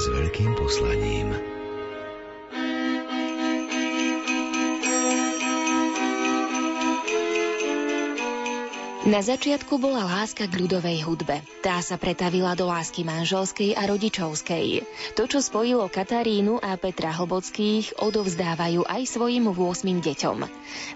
s veľkým poslaním. Na začiatku bola láska k ľudovej hudbe. Tá sa pretavila do lásky manželskej a rodičovskej. To, čo spojilo Katarínu a Petra Hlbockých, odovzdávajú aj svojim 8 deťom.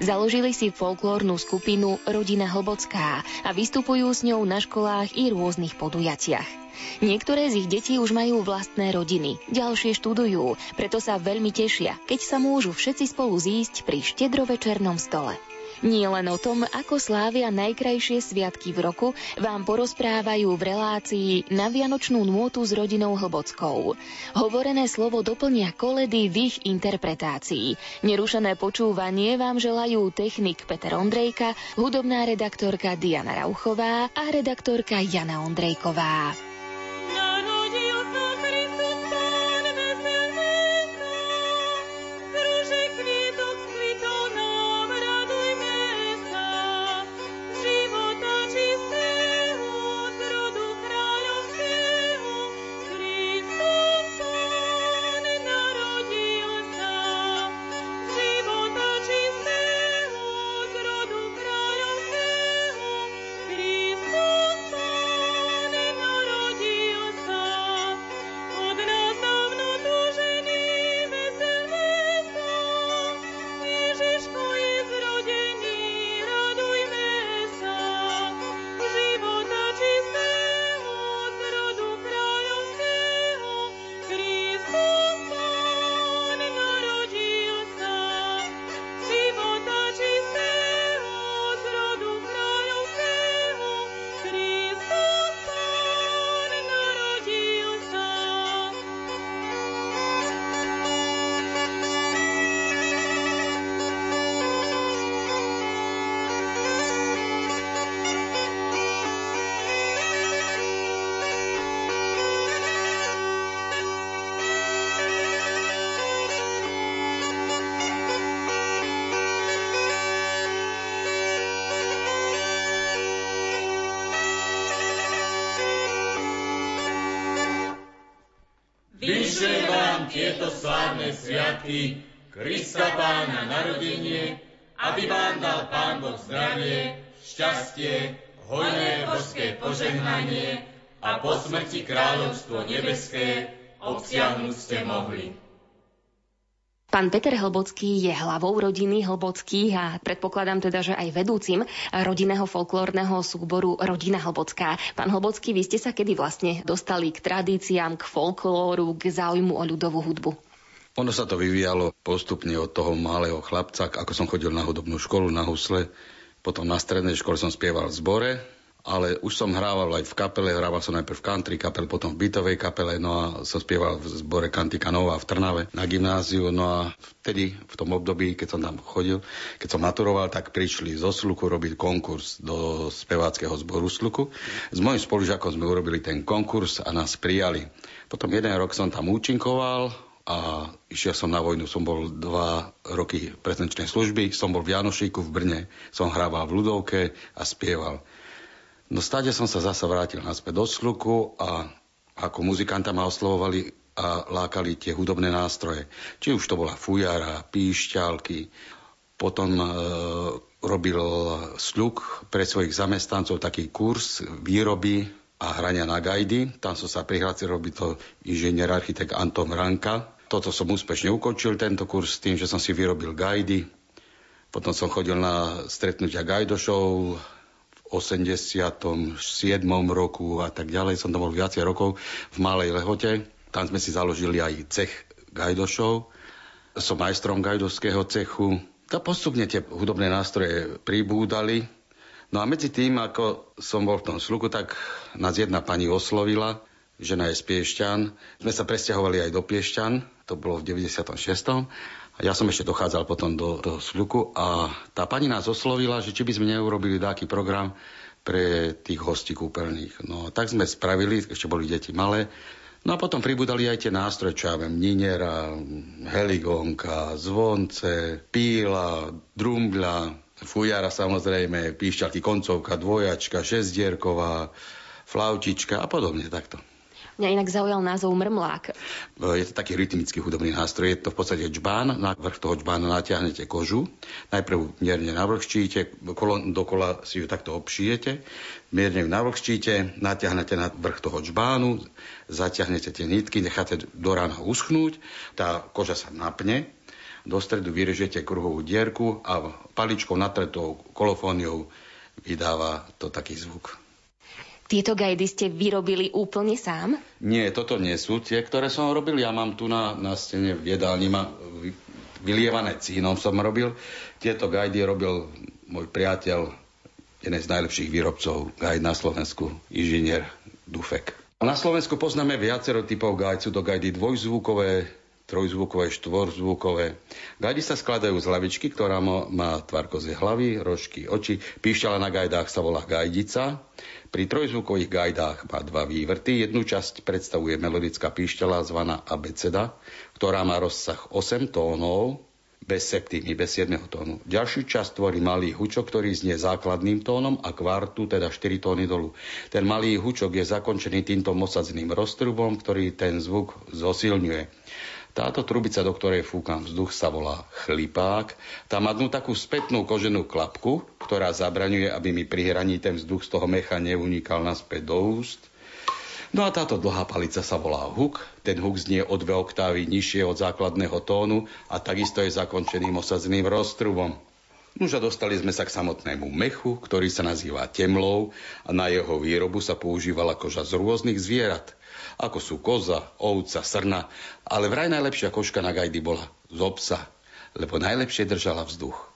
Založili si folklórnu skupinu Rodina Hlbocká a vystupujú s ňou na školách i rôznych podujatiach. Niektoré z ich detí už majú vlastné rodiny, ďalšie študujú, preto sa veľmi tešia, keď sa môžu všetci spolu zísť pri štedrovečernom stole. Nie len o tom, ako slávia najkrajšie sviatky v roku, vám porozprávajú v relácii na Vianočnú nôtu s rodinou Hlbockou. Hovorené slovo doplnia koledy v ich interpretácii. Nerušené počúvanie vám želajú technik Peter Ondrejka, hudobná redaktorka Diana Rauchová a redaktorka Jana Ondrejková. no, no. Tieto slávne sviatky Krista Pána narodenie, aby vám dal Pán Boh zdravie, šťastie, hojné božské požehnanie a po smrti kráľovstvo nebeské obsiahnuť ste mohli. Pán Peter Hlbocký je hlavou rodiny Hlbockých a predpokladám teda, že aj vedúcim rodinného folklórneho súboru Rodina Hlbocká. Pán Hlbocký, vy ste sa kedy vlastne dostali k tradíciám, k folklóru, k záujmu o ľudovú hudbu? Ono sa to vyvíjalo postupne od toho malého chlapca, ako som chodil na hudobnú školu na husle, potom na strednej škole som spieval v zbore, ale už som hrával aj v kapele, hrával som najprv v country kapele, potom v bytovej kapele, no a som spieval v zbore Kantika Nova v Trnave na gymnáziu, no a vtedy, v tom období, keď som tam chodil, keď som maturoval, tak prišli zo Sluku robiť konkurs do speváckého zboru Sluku. S mojim spolužiakom sme urobili ten konkurs a nás prijali. Potom jeden rok som tam účinkoval, a išiel som na vojnu. Som bol dva roky prezenčnej služby, som bol v Janošíku v Brne, som hrával v Ludovke a spieval. No stade som sa zasa vrátil naspäť do Sluku a ako muzikanta ma oslovovali a lákali tie hudobné nástroje. Či už to bola fujara, píšťalky, potom e, robil Sluk pre svojich zamestnancov taký kurz výroby a hrania na gajdy. Tam som sa prihlásil robiť to inžinier architekt Anton Ranka. Toto som úspešne ukončil, tento kurz, tým, že som si vyrobil gajdy. Potom som chodil na stretnutia gajdošov, 87. roku a tak ďalej. Som tam bol viacej rokov v Malej Lehote. Tam sme si založili aj cech gajdošov. Som majstrom gajdovského cechu. To postupne tie hudobné nástroje pribúdali. No a medzi tým, ako som bol v tom sluku, tak nás jedna pani oslovila, žena je z Piešťan. Sme sa presťahovali aj do Piešťan, to bolo v 96. A ja som ešte dochádzal potom do toho sluku a tá pani nás oslovila, že či by sme neurobili taký program pre tých hostí kúpeľných. No tak sme spravili, ešte boli deti malé, No a potom pribudali aj tie nástroje, čo ja viem, ninera, heligonka, zvonce, píla, drumbľa, fujara samozrejme, píšťalky, koncovka, dvojačka, šesdierková, flautička a podobne takto. Mňa inak zaujal názov mrmlák. Je to taký rytmický hudobný nástroj. Je to v podstate čbán. Na vrch toho čbána natiahnete kožu. Najprv mierne navlhčíte, dokola si ju takto obšijete. Mierne ju navlhčíte, natiahnete na vrch toho čbánu, zatiahnete tie nitky, necháte do rána uschnúť. Tá koža sa napne. Do stredu vyrežete kruhovú dierku a paličkou natretou kolofóniou vydáva to taký zvuk. Tieto gajdy ste vyrobili úplne sám? Nie, toto nie sú tie, ktoré som robil. Ja mám tu na, na stene v jedálni, ma vylievané cínom som robil. Tieto gajdy robil môj priateľ, jeden z najlepších výrobcov gajd na Slovensku, inžinier Dufek. Na Slovensku poznáme viacero typov gajd. Sú to gajdy dvojzvukové, trojzvukové, štvorzvukové. Gajdy sa skladajú z hlavičky, ktorá má tvar kozie hlavy, rožky, oči. Píšťala na gajdách sa volá gajdica. Pri trojzvukových gajdách má dva vývrty. Jednu časť predstavuje melodická píšťala zvaná abeceda, ktorá má rozsah 8 tónov, bez septimy, bez 7 tónu. Ďalšiu časť tvorí malý hučok, ktorý znie základným tónom a kvartu, teda 4 tóny dolu. Ten malý hučok je zakončený týmto mosadzným roztrubom, ktorý ten zvuk zosilňuje. Táto trubica, do ktorej fúkam vzduch, sa volá chlipák. Tá má dnu takú spätnú koženú klapku, ktorá zabraňuje, aby mi pri hraní ten vzduch z toho mecha neunikal naspäť do úst. No a táto dlhá palica sa volá huk. Ten huk znie o dve oktávy nižšie od základného tónu a takisto je zakončeným osadzeným roztrubom. Nuž a dostali sme sa k samotnému mechu, ktorý sa nazýva temlou a na jeho výrobu sa používala koža z rôznych zvierat – ako sú koza, ovca, srna, ale vraj najlepšia koška na gajdy bola z obsa, lebo najlepšie držala vzduch.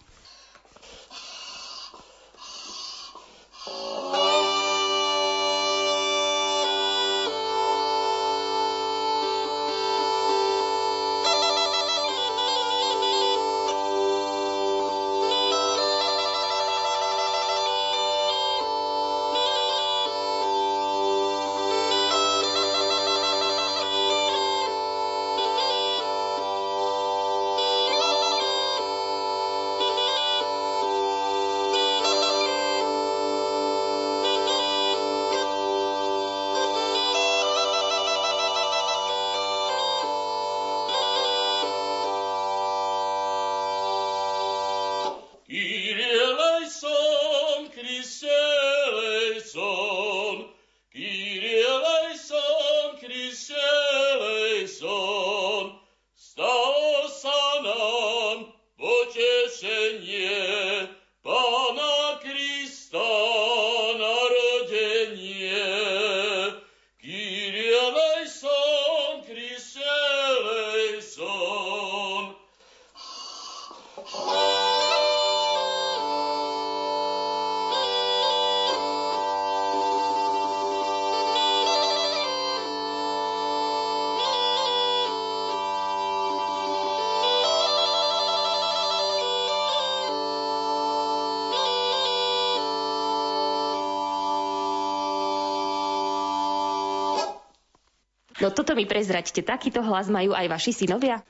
No toto mi prezraďte, takýto hlas majú aj vaši synovia?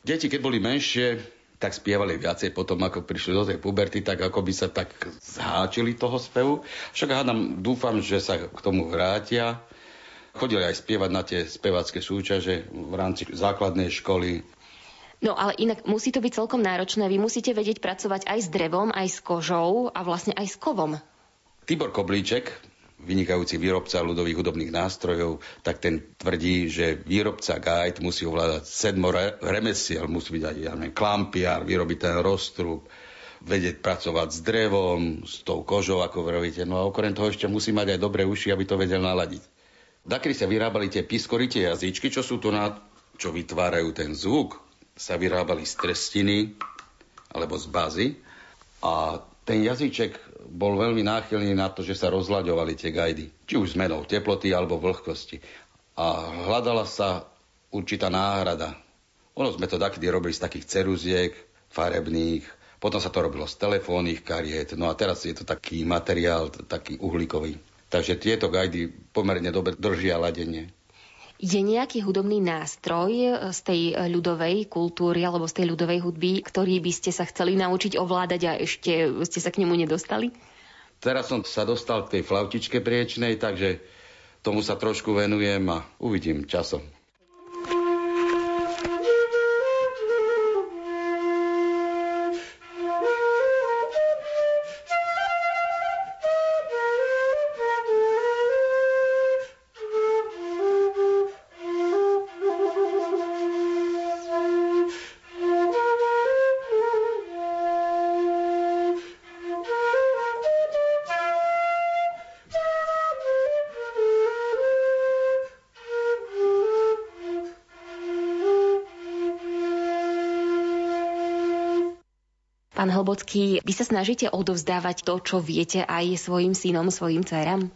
Deti, keď boli menšie, tak spievali viacej potom, ako prišli do tej puberty, tak ako by sa tak zháčili toho spevu. Však hádam, dúfam, že sa k tomu vrátia. Chodili aj spievať na tie spevacké súťaže v rámci základnej školy. No ale inak musí to byť celkom náročné. Vy musíte vedieť pracovať aj s drevom, aj s kožou a vlastne aj s kovom. Tibor Koblíček, vynikajúci výrobca ľudových hudobných nástrojov, tak ten tvrdí, že výrobca guide musí ovládať sedmo re- remesiel, musí byť aj ja neviem, klampiar, vyrobiť ten roztrub, vedieť pracovať s drevom, s tou kožou, ako vravíte. No a okrem toho ešte musí mať aj dobré uši, aby to vedel naladiť. Dakry sa vyrábali tie piskory, tie jazyčky, čo sú tu na, čo vytvárajú ten zvuk, sa vyrábali z trestiny alebo z bazy a ten jazyček bol veľmi náchylný na to, že sa rozhľaďovali tie gajdy. Či už zmenou teploty alebo vlhkosti. A hľadala sa určitá náhrada. Ono sme to takedy robili z takých ceruziek, farebných, potom sa to robilo z telefónnych kariet, no a teraz je to taký materiál, taký uhlíkový. Takže tieto gajdy pomerne dobre držia ladenie. Je nejaký hudobný nástroj e, z tej e, ľudovej kultúry alebo z tej ľudovej hudby, ktorý by ste sa chceli naučiť ovládať a ešte ste sa k nemu nedostali? Teraz som sa dostal k tej flautičke priečnej, takže tomu sa trošku venujem a uvidím časom. Hlbocký, vy sa snažíte odovzdávať to, čo viete aj svojim synom, svojim dcerám?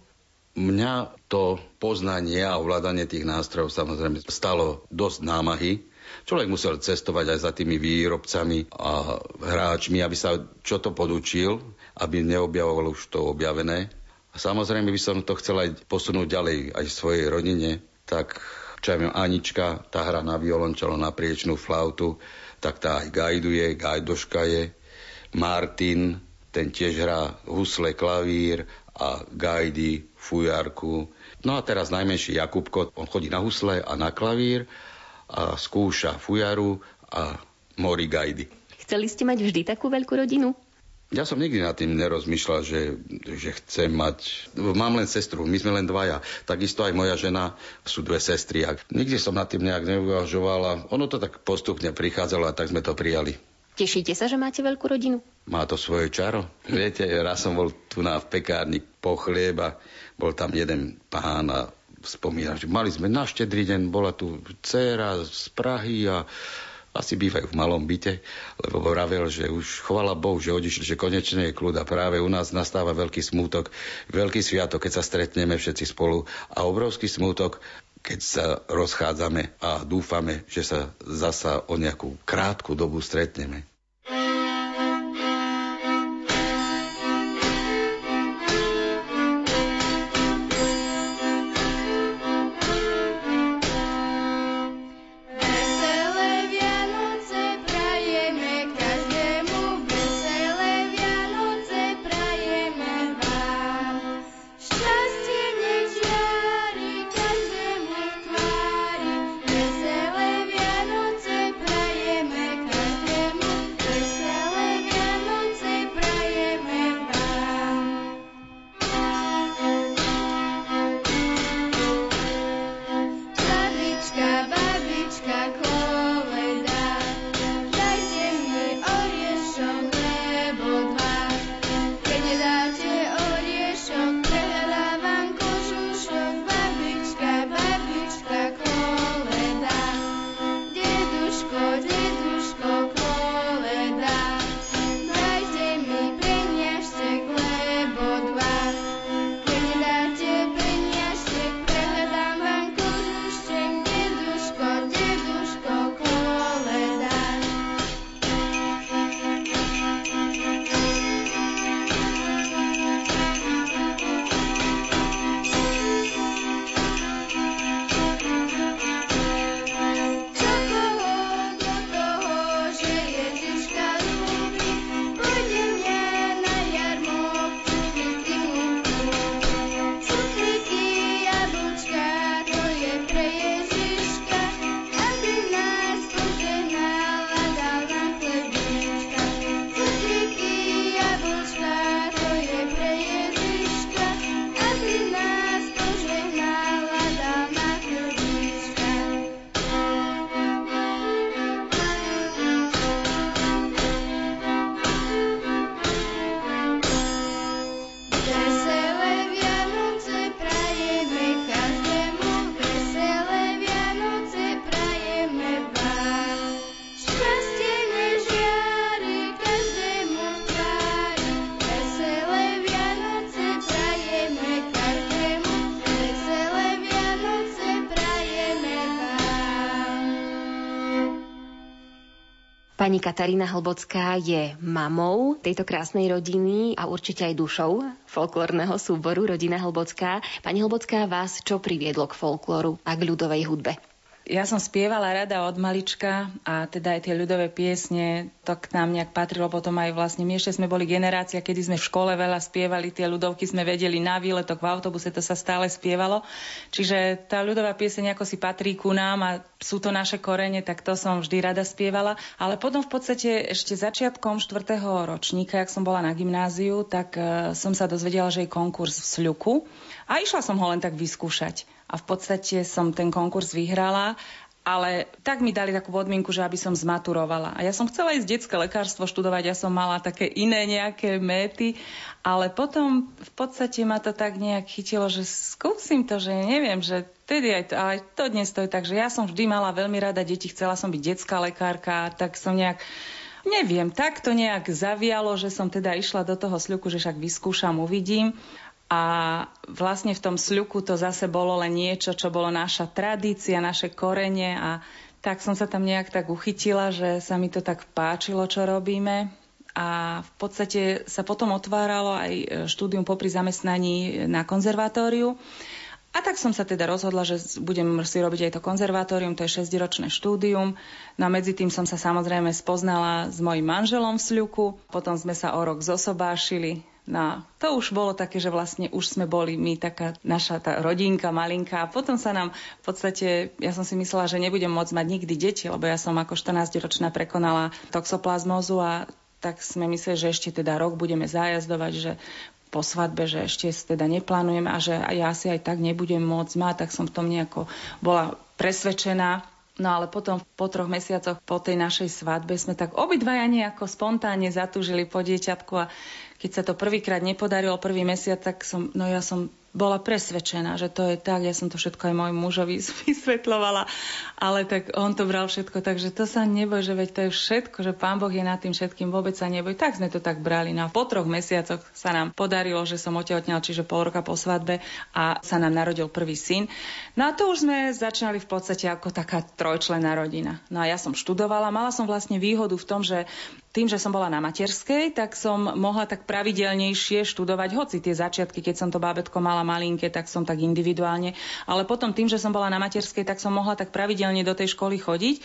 Mňa to poznanie a ovládanie tých nástrojov samozrejme stalo dosť námahy. Človek musel cestovať aj za tými výrobcami a hráčmi, aby sa čo to podučil, aby neobjavoval už to objavené. A samozrejme by som to chcel aj posunúť ďalej aj svojej rodine, tak čo ja viem, Anička, tá hra na violončelo, na priečnú flautu, tak tá aj gajduje, gajdoška je. Martin, ten tiež hrá husle, klavír a gajdy, fujarku. No a teraz najmenší Jakubko, on chodí na husle a na klavír a skúša fujaru a mori gajdy. Chceli ste mať vždy takú veľkú rodinu? Ja som nikdy nad tým nerozmýšľal, že, že chcem mať... Mám len sestru, my sme len dvaja. Takisto aj moja žena, sú dve sestry. A nikdy som nad tým nejak neuvažoval a ono to tak postupne prichádzalo a tak sme to prijali. Tešíte sa, že máte veľkú rodinu? Má to svoje čaro. Viete, raz som bol tu na v pekárni po chlieba, bol tam jeden pán a spomínal, že mali sme na štedrý deň, bola tu dcéra z Prahy a asi bývajú v malom byte, lebo vravel, že už chvala Bohu, že odišli, že konečne je kľud a práve u nás nastáva veľký smútok, veľký sviatok, keď sa stretneme všetci spolu a obrovský smútok, keď sa rozchádzame a dúfame, že sa zasa o nejakú krátku dobu stretneme. Pani Katarína Hlbocká je mamou tejto krásnej rodiny a určite aj dušou folklórneho súboru Rodina Hlbocká. Pani Hlbocká, vás čo priviedlo k folklóru a k ľudovej hudbe? Ja som spievala rada od malička a teda aj tie ľudové piesne, to k nám nejak patrilo potom aj vlastne. My ešte sme boli generácia, kedy sme v škole veľa spievali, tie ľudovky sme vedeli na výletok, v autobuse to sa stále spievalo. Čiže tá ľudová pieseň ako si patrí ku nám a sú to naše korene, tak to som vždy rada spievala. Ale potom v podstate ešte začiatkom 4. ročníka, ak som bola na gymnáziu, tak uh, som sa dozvedela, že je konkurs v Sľuku a išla som ho len tak vyskúšať a v podstate som ten konkurs vyhrala ale tak mi dali takú podmienku, že aby som zmaturovala. A ja som chcela ísť detské lekárstvo študovať, ja som mala také iné nejaké méty, ale potom v podstate ma to tak nejak chytilo, že skúsim to, že neviem, že tedy aj to, ale to dnes to je tak, že ja som vždy mala veľmi rada deti, chcela som byť detská lekárka, tak som nejak Neviem, tak to nejak zavialo, že som teda išla do toho sľuku, že však vyskúšam, uvidím. A vlastne v tom sľuku to zase bolo len niečo, čo bolo naša tradícia, naše korene a tak som sa tam nejak tak uchytila, že sa mi to tak páčilo, čo robíme. A v podstate sa potom otváralo aj štúdium popri zamestnaní na konzervatóriu. A tak som sa teda rozhodla, že budem si robiť aj to konzervatórium, to je 6-ročné štúdium. No a medzi tým som sa samozrejme spoznala s mojim manželom v Sľuku, potom sme sa o rok zosobášili, No, to už bolo také, že vlastne už sme boli my taká naša tá rodinka malinká a potom sa nám v podstate, ja som si myslela, že nebudem môcť mať nikdy deti, lebo ja som ako 14-ročná prekonala toxoplazmózu a tak sme mysleli, že ešte teda rok budeme zájazdovať, že po svadbe, že ešte teda neplánujem a že ja asi aj tak nebudem môcť mať, tak som v tom nejako bola presvedčená. No ale potom po troch mesiacoch po tej našej svadbe sme tak obidvaja nejako spontánne zatúžili po dieťatku a keď sa to prvýkrát nepodarilo prvý mesiac, tak som, no ja som bola presvedčená, že to je tak. Ja som to všetko aj môjmu mužovi vysvetlovala, ale tak on to bral všetko, takže to sa neboj, že veď to je všetko, že pán Boh je nad tým všetkým, vôbec sa neboj. Tak sme to tak brali. No a po troch mesiacoch sa nám podarilo, že som otehotnila, čiže pol roka po svadbe a sa nám narodil prvý syn. No a to už sme začínali v podstate ako taká trojčlená rodina. No a ja som študovala, mala som vlastne výhodu v tom, že tým, že som bola na materskej, tak som mohla tak pravidelnejšie študovať, hoci tie začiatky, keď som to bábetko mala malinké, tak som tak individuálne, ale potom tým, že som bola na materskej, tak som mohla tak pravidelne do tej školy chodiť.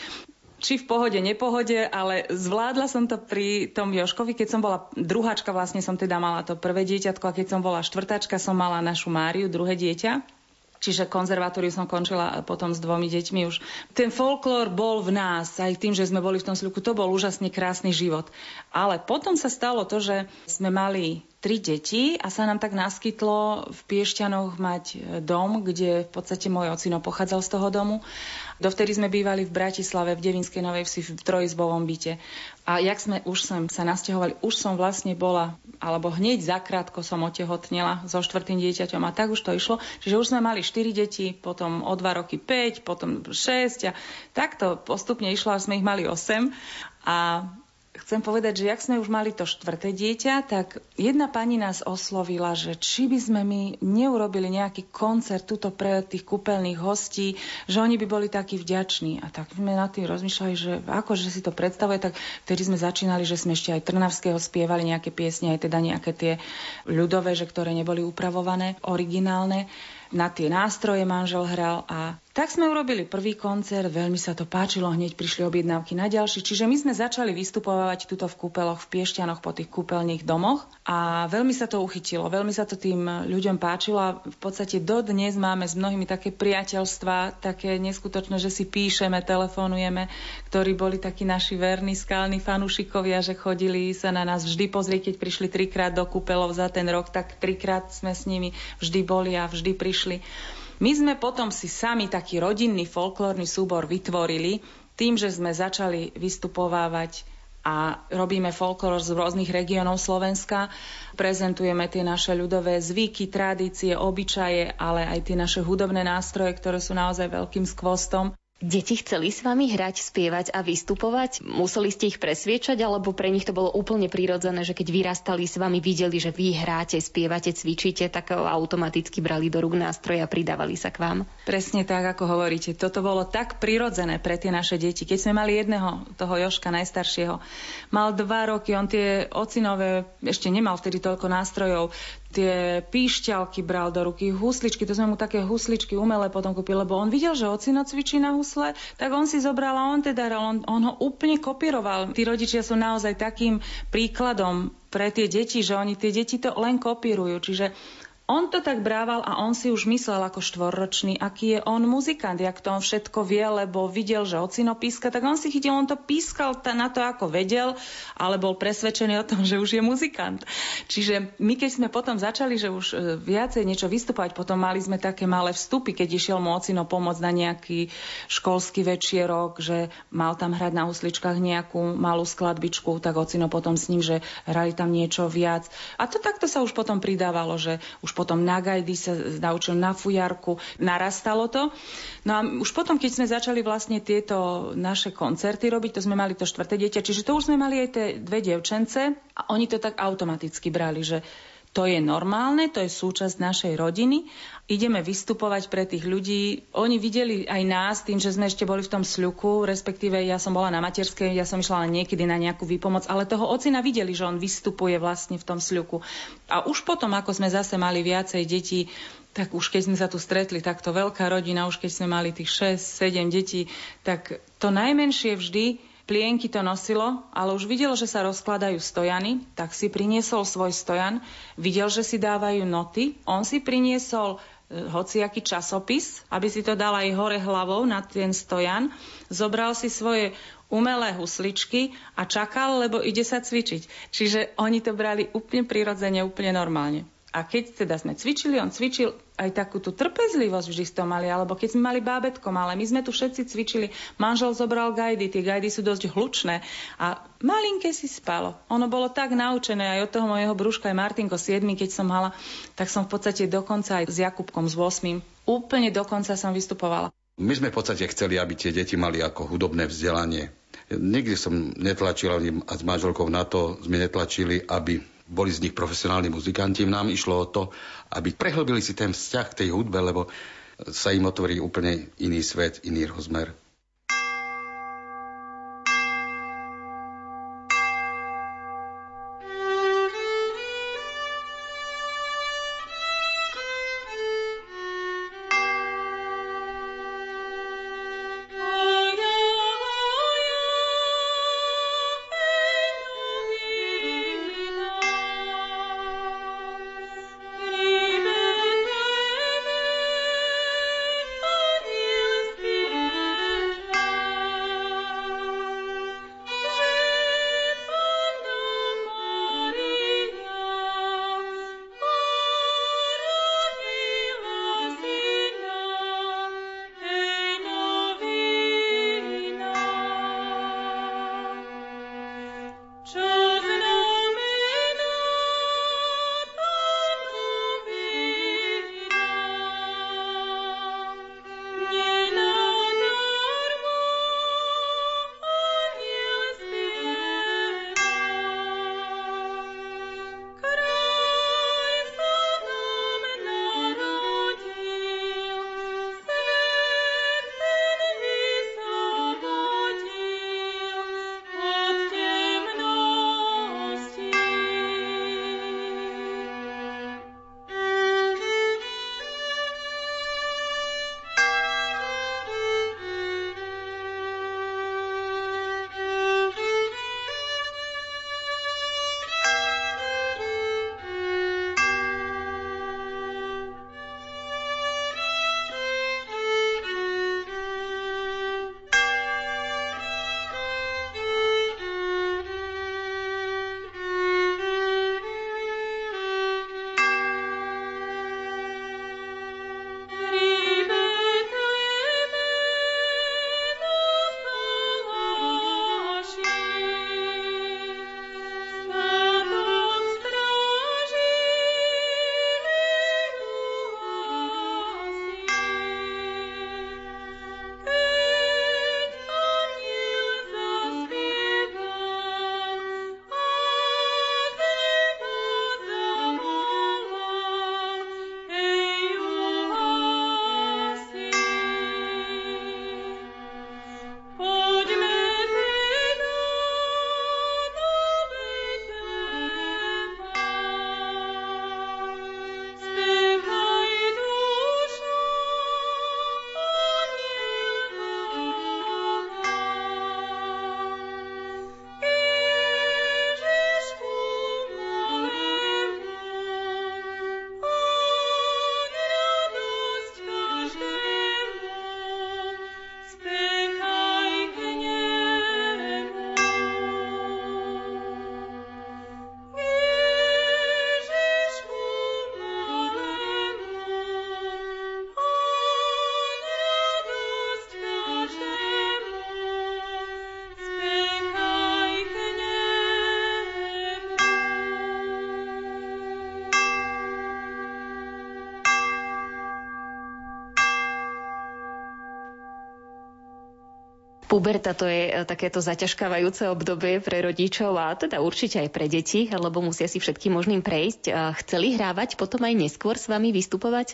Či v pohode, nepohode, ale zvládla som to pri tom Joškovi, keď som bola druháčka, vlastne som teda mala to prvé dieťatko a keď som bola štvrtáčka, som mala našu Máriu, druhé dieťa. Čiže konzervatóriu som končila potom s dvomi deťmi už. Ten folklór bol v nás, aj tým, že sme boli v tom sľuku, to bol úžasne krásny život. Ale potom sa stalo to, že sme mali tri deti a sa nám tak naskytlo v Piešťanoch mať dom, kde v podstate môj ocino pochádzal z toho domu Dovtedy sme bývali v Bratislave, v Devinskej Novej Vsi, v trojizbovom byte. A jak sme už sem sa nasťahovali, už som vlastne bola, alebo hneď zakrátko som otehotnela so štvrtým dieťaťom a tak už to išlo. Čiže už sme mali 4 deti, potom o 2 roky 5, potom 6 a takto postupne išlo, a sme ich mali 8. A chcem povedať, že jak sme už mali to štvrté dieťa, tak jedna pani nás oslovila, že či by sme my neurobili nejaký koncert tuto pre tých kúpeľných hostí, že oni by boli takí vďační. A tak sme nad tým rozmýšľali, že ako si to predstavuje, tak vtedy sme začínali, že sme ešte aj Trnavského spievali nejaké piesne, aj teda nejaké tie ľudové, že ktoré neboli upravované, originálne na tie nástroje manžel hral a tak sme urobili prvý koncert, veľmi sa to páčilo, hneď prišli objednávky na ďalší, čiže my sme začali vystupovať tuto v kúpeloch, v Piešťanoch po tých kúpeľných domoch. A veľmi sa to uchytilo, veľmi sa to tým ľuďom páčilo. A v podstate dodnes máme s mnohými také priateľstva, také neskutočné, že si píšeme, telefonujeme, ktorí boli takí naši verní skalní fanúšikovia, že chodili sa na nás vždy pozrieť, keď prišli trikrát do kúpelov za ten rok, tak trikrát sme s nimi vždy boli a vždy prišli. My sme potom si sami taký rodinný folklórny súbor vytvorili tým, že sme začali vystupovávať a robíme folklór z rôznych regiónov Slovenska. Prezentujeme tie naše ľudové zvyky, tradície, obyčaje, ale aj tie naše hudobné nástroje, ktoré sú naozaj veľkým skvostom. Deti chceli s vami hrať, spievať a vystupovať? Museli ste ich presviečať, alebo pre nich to bolo úplne prirodzené, že keď vyrastali s vami, videli, že vy hráte, spievate, cvičíte, tak automaticky brali do rúk nástroje a pridávali sa k vám? Presne tak, ako hovoríte. Toto bolo tak prirodzené pre tie naše deti. Keď sme mali jedného, toho Joška najstaršieho, mal dva roky, on tie ocinové, ešte nemal vtedy toľko nástrojov, tie píšťalky bral do ruky, husličky, to sme mu také husličky umelé potom kúpili, lebo on videl, že ocino cvičí na husle, tak on si zobral a on teda on, on ho úplne kopíroval. Tí rodičia sú naozaj takým príkladom pre tie deti, že oni tie deti to len kopírujú. Čiže on to tak brával a on si už myslel ako štvorročný, aký je on muzikant, jak to on všetko vie, lebo videl, že ocino píska, tak on si chytil, on to pískal na to, ako vedel, ale bol presvedčený o tom, že už je muzikant. Čiže my, keď sme potom začali, že už e, viacej niečo vystupovať, potom mali sme také malé vstupy, keď išiel mu ocino pomôcť na nejaký školský večierok, že mal tam hrať na husličkách nejakú malú skladbičku, tak ocino potom s ním, že hrali tam niečo viac. A to takto sa už potom pridávalo, že už potom na gajdy sa naučil na fujarku, narastalo to. No a už potom, keď sme začali vlastne tieto naše koncerty robiť, to sme mali to štvrté dieťa, čiže to už sme mali aj tie dve dievčence a oni to tak automaticky brali, že to je normálne, to je súčasť našej rodiny. Ideme vystupovať pre tých ľudí. Oni videli aj nás tým, že sme ešte boli v tom sľuku, respektíve ja som bola na materskej, ja som išla niekedy na nejakú výpomoc, ale toho ocina videli, že on vystupuje vlastne v tom sľuku. A už potom, ako sme zase mali viacej detí, tak už keď sme sa tu stretli, takto veľká rodina, už keď sme mali tých 6-7 detí, tak to najmenšie vždy Plienky to nosilo, ale už videl, že sa rozkladajú stojany, tak si priniesol svoj stojan, videl, že si dávajú noty, on si priniesol e, hociaký časopis, aby si to dal aj hore hlavou na ten stojan, zobral si svoje umelé husličky a čakal, lebo ide sa cvičiť. Čiže oni to brali úplne prirodzene, úplne normálne. A keď teda sme cvičili, on cvičil aj takú tú trpezlivosť vždy s tom mali, ale keď sme mali bábetko malé, my sme tu všetci cvičili, manžel zobral gajdy, tie gajdy sú dosť hlučné a malinké si spalo. Ono bolo tak naučené aj od toho mojho brúška, aj Martinko 7, keď som mala, tak som v podstate dokonca aj s Jakubkom s 8. Úplne dokonca som vystupovala. My sme v podstate chceli, aby tie deti mali ako hudobné vzdelanie. Nikdy som netlačil ani s manželkou na to sme netlačili, aby boli z nich profesionálni muzikanti. Nám išlo o to, aby prehlbili si ten vzťah k tej hudbe, lebo sa im otvorí úplne iný svet, iný rozmer. Puberta to je e, takéto zaťažkávajúce obdobie pre rodičov a teda určite aj pre deti, lebo musia si všetkým možným prejsť. Chceli hrávať potom aj neskôr s vami vystupovať?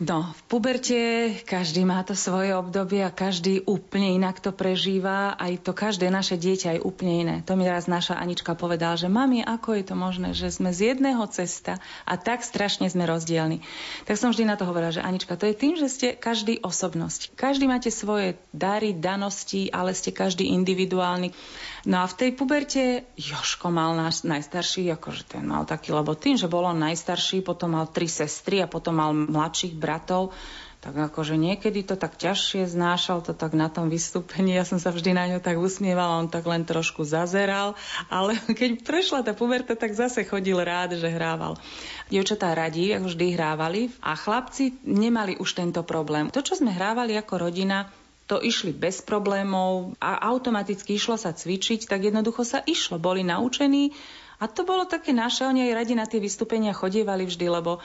No, v puberte každý má to svoje obdobie a každý úplne inak to prežíva. Aj to každé naše dieťa je úplne iné. To mi raz naša Anička povedala, že mami, ako je to možné, že sme z jedného cesta a tak strašne sme rozdielni. Tak som vždy na to hovorila, že Anička, to je tým, že ste každý osobnosť. Každý máte svoje dary, danosti, ale ste každý individuálny. No a v tej puberte Joško mal náš najstarší, akože ten mal taký, lebo tým, že bol on najstarší, potom mal tri sestry a potom mal mladších bratov, tak akože niekedy to tak ťažšie znášal, to tak na tom vystúpení. Ja som sa vždy na ňo tak usmievala, on tak len trošku zazeral, ale keď prešla tá puberta, tak zase chodil rád, že hrával. Dievčatá radi, ako vždy hrávali a chlapci nemali už tento problém. To, čo sme hrávali ako rodina, to išli bez problémov a automaticky išlo sa cvičiť, tak jednoducho sa išlo. Boli naučení a to bolo také naše, oni aj radi na tie vystúpenia chodievali vždy, lebo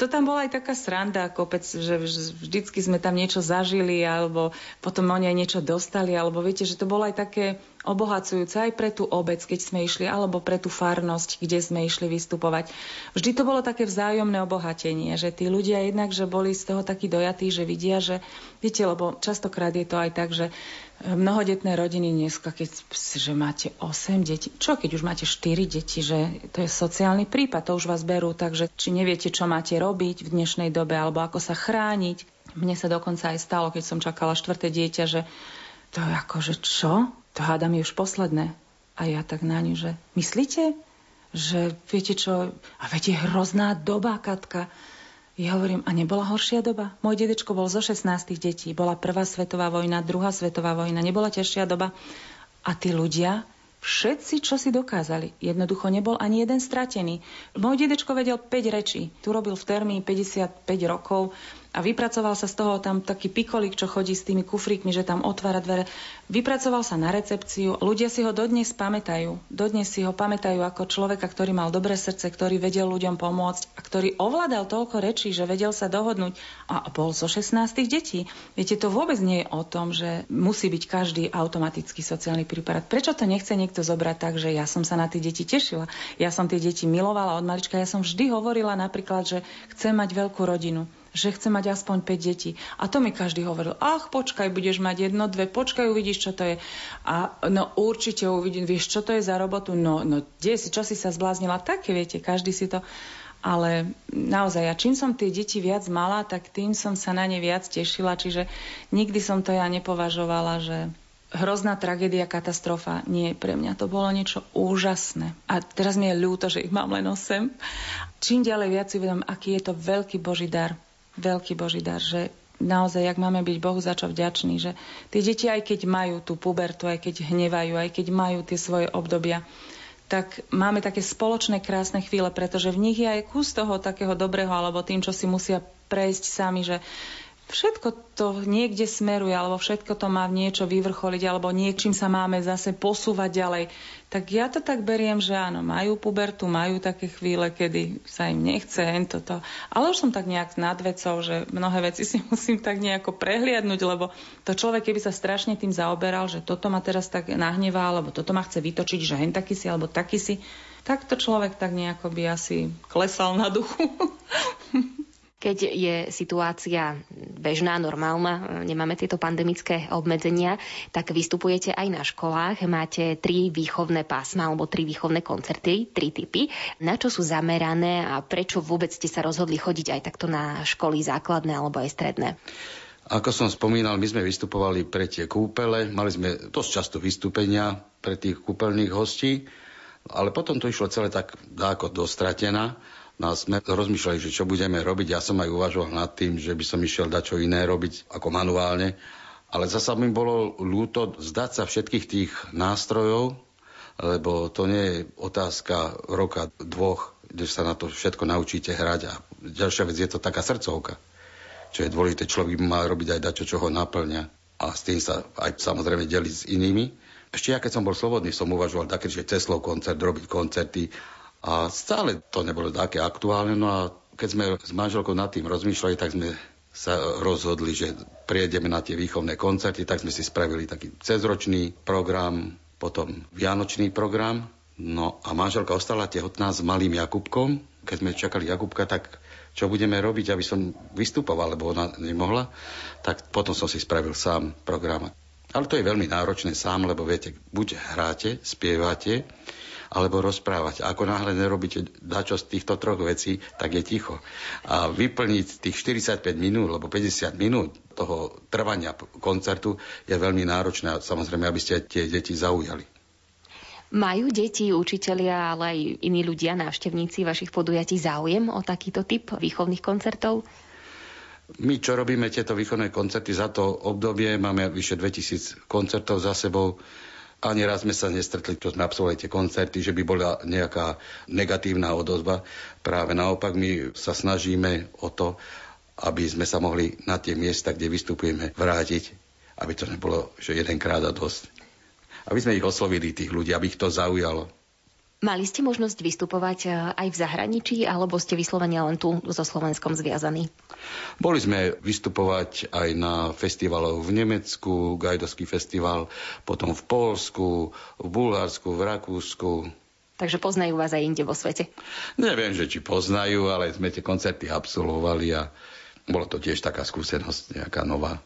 to tam bola aj taká sranda, kopec, že vždycky sme tam niečo zažili, alebo potom oni aj niečo dostali, alebo viete, že to bolo aj také obohacujúce aj pre tú obec, keď sme išli, alebo pre tú farnosť, kde sme išli vystupovať. Vždy to bolo také vzájomné obohatenie, že tí ľudia jednak, že boli z toho takí dojatí, že vidia, že, viete, lebo častokrát je to aj tak, že mnohodetné rodiny dneska, keď že máte 8 detí, čo keď už máte 4 deti, že to je sociálny prípad, to už vás berú, takže či neviete, čo máte robiť v dnešnej dobe, alebo ako sa chrániť. Mne sa dokonca aj stalo, keď som čakala štvrté dieťa, že to je ako, že čo? To hádam je už posledné. A ja tak na ňu, že myslíte, že viete čo, a viete, hrozná doba, Katka, ja hovorím, a nebola horšia doba? Môj dedečko bol zo 16 detí. Bola prvá svetová vojna, druhá svetová vojna. Nebola ťažšia doba. A tí ľudia, všetci, čo si dokázali. Jednoducho nebol ani jeden stratený. Môj dedečko vedel 5 rečí. Tu robil v termíne 55 rokov a vypracoval sa z toho tam taký pikolík, čo chodí s tými kufríkmi, že tam otvára dvere. Vypracoval sa na recepciu. Ľudia si ho dodnes pamätajú. Dodnes si ho pamätajú ako človeka, ktorý mal dobré srdce, ktorý vedel ľuďom pomôcť a ktorý ovládal toľko rečí, že vedel sa dohodnúť a bol zo 16 detí. Viete, to vôbec nie je o tom, že musí byť každý automatický sociálny prípad. Prečo to nechce niekto zobrať tak, že ja som sa na tie deti tešila. Ja som tie deti milovala od malička. Ja som vždy hovorila napríklad, že chcem mať veľkú rodinu že chce mať aspoň 5 detí. A to mi každý hovoril, ach, počkaj, budeš mať jedno, dve, počkaj, uvidíš, čo to je. A no určite uvidím, vieš, čo to je za robotu, no, no, kde si, čo si sa zbláznila, také, viete, každý si to... Ale naozaj, a čím som tie deti viac mala, tak tým som sa na ne viac tešila, čiže nikdy som to ja nepovažovala, že hrozná tragédia, katastrofa. Nie, pre mňa to bolo niečo úžasné. A teraz mi je ľúto, že ich mám len 8. Čím ďalej viac si uvedom, aký je to veľký Boží dar veľký Boží dar, že naozaj, jak máme byť Bohu za čo vďační, že tie deti, aj keď majú tú pubertu, aj keď hnevajú, aj keď majú tie svoje obdobia, tak máme také spoločné krásne chvíle, pretože v nich je aj kus toho takého dobrého, alebo tým, čo si musia prejsť sami, že všetko to niekde smeruje, alebo všetko to má niečo vyvrcholiť, alebo niečím sa máme zase posúvať ďalej. Tak ja to tak beriem, že áno, majú pubertu, majú také chvíle, kedy sa im nechce toto. Ale už som tak nejak nad vecou, že mnohé veci si musím tak nejako prehliadnúť, lebo to človek, keby sa strašne tým zaoberal, že toto ma teraz tak nahnevá, alebo toto ma chce vytočiť, že hen taký si, alebo taký si, tak to človek tak nejako by asi klesal na duchu. Keď je situácia bežná, normálna, nemáme tieto pandemické obmedzenia, tak vystupujete aj na školách. Máte tri výchovné pásma alebo tri výchovné koncerty, tri typy. Na čo sú zamerané a prečo vôbec ste sa rozhodli chodiť aj takto na školy základné alebo aj stredné? Ako som spomínal, my sme vystupovali pre tie kúpele, mali sme dosť často vystúpenia pre tých kúpeľných hostí, ale potom to išlo celé tak dáko dostratená No a sme rozmýšľali, že čo budeme robiť. Ja som aj uvažoval nad tým, že by som išiel dať čo iné robiť ako manuálne. Ale zasa mi bolo ľúto zdať sa všetkých tých nástrojov, lebo to nie je otázka roka, dvoch, kde sa na to všetko naučíte hrať. A ďalšia vec je to taká srdcovka, čo je dôležité. Človek mal robiť aj dačo, čo ho naplňa. A s tým sa aj samozrejme deliť s inými. Ešte ja, keď som bol slobodný, som uvažoval také, že Teslov koncert, robiť koncerty a stále to nebolo také aktuálne. No a keď sme s manželkou nad tým rozmýšľali, tak sme sa rozhodli, že prijedeme na tie výchovné koncerty, tak sme si spravili taký cezročný program, potom vianočný program. No a manželka ostala tehotná s malým Jakubkom. Keď sme čakali Jakubka, tak čo budeme robiť, aby som vystupoval, lebo ona nemohla, tak potom som si spravil sám program. Ale to je veľmi náročné sám, lebo viete, buď hráte, spievate, alebo rozprávať. A ako náhle nerobíte dačo z týchto troch vecí, tak je ticho. A vyplniť tých 45 minút, alebo 50 minút toho trvania koncertu je veľmi náročné samozrejme, aby ste tie deti zaujali. Majú deti, učitelia, ale aj iní ľudia, návštevníci vašich podujatí záujem o takýto typ výchovných koncertov? My, čo robíme tieto výchovné koncerty za to obdobie, máme vyše 2000 koncertov za sebou. Ani raz sme sa nestretli, čo sme absolvovali tie koncerty, že by bola nejaká negatívna odozva. Práve naopak my sa snažíme o to, aby sme sa mohli na tie miesta, kde vystupujeme, vrátiť, aby to nebolo, že jedenkrát a dosť. Aby sme ich oslovili, tých ľudí, aby ich to zaujalo. Mali ste možnosť vystupovať e, aj v zahraničí, alebo ste vyslovene len tu so Slovenskom zviazaní? Boli sme vystupovať aj na festivaloch v Nemecku, Gajdovský festival, potom v Polsku, v Bulharsku, v Rakúsku. Takže poznajú vás aj inde vo svete? Neviem, že či poznajú, ale sme tie koncerty absolvovali a bolo to tiež taká skúsenosť nejaká nová.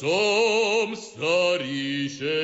som starý, že.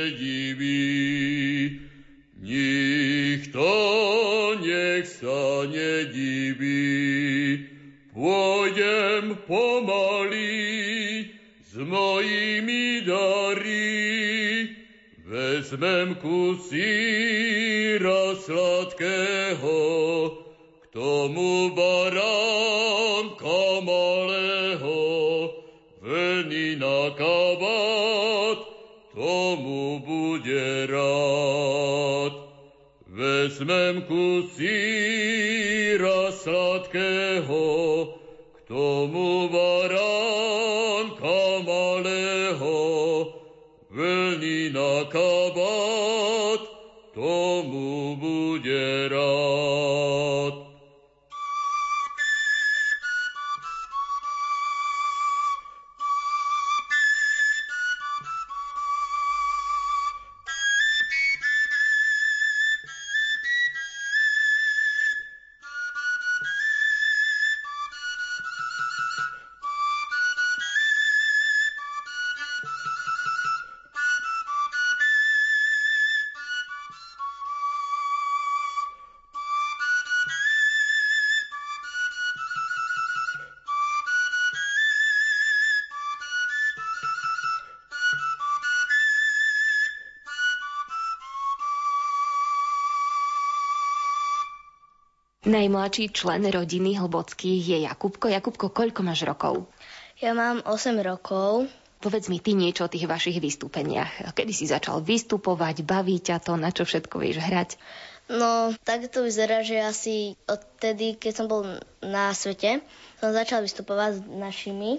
Najmladší člen rodiny Hlbockých je Jakubko. Jakubko, koľko máš rokov? Ja mám 8 rokov. Povedz mi ty niečo o tých vašich vystúpeniach. Kedy si začal vystupovať, baví ťa to, na čo všetko vieš hrať? No, tak to vyzerá, že asi odtedy, keď som bol na svete, som začal vystupovať s našimi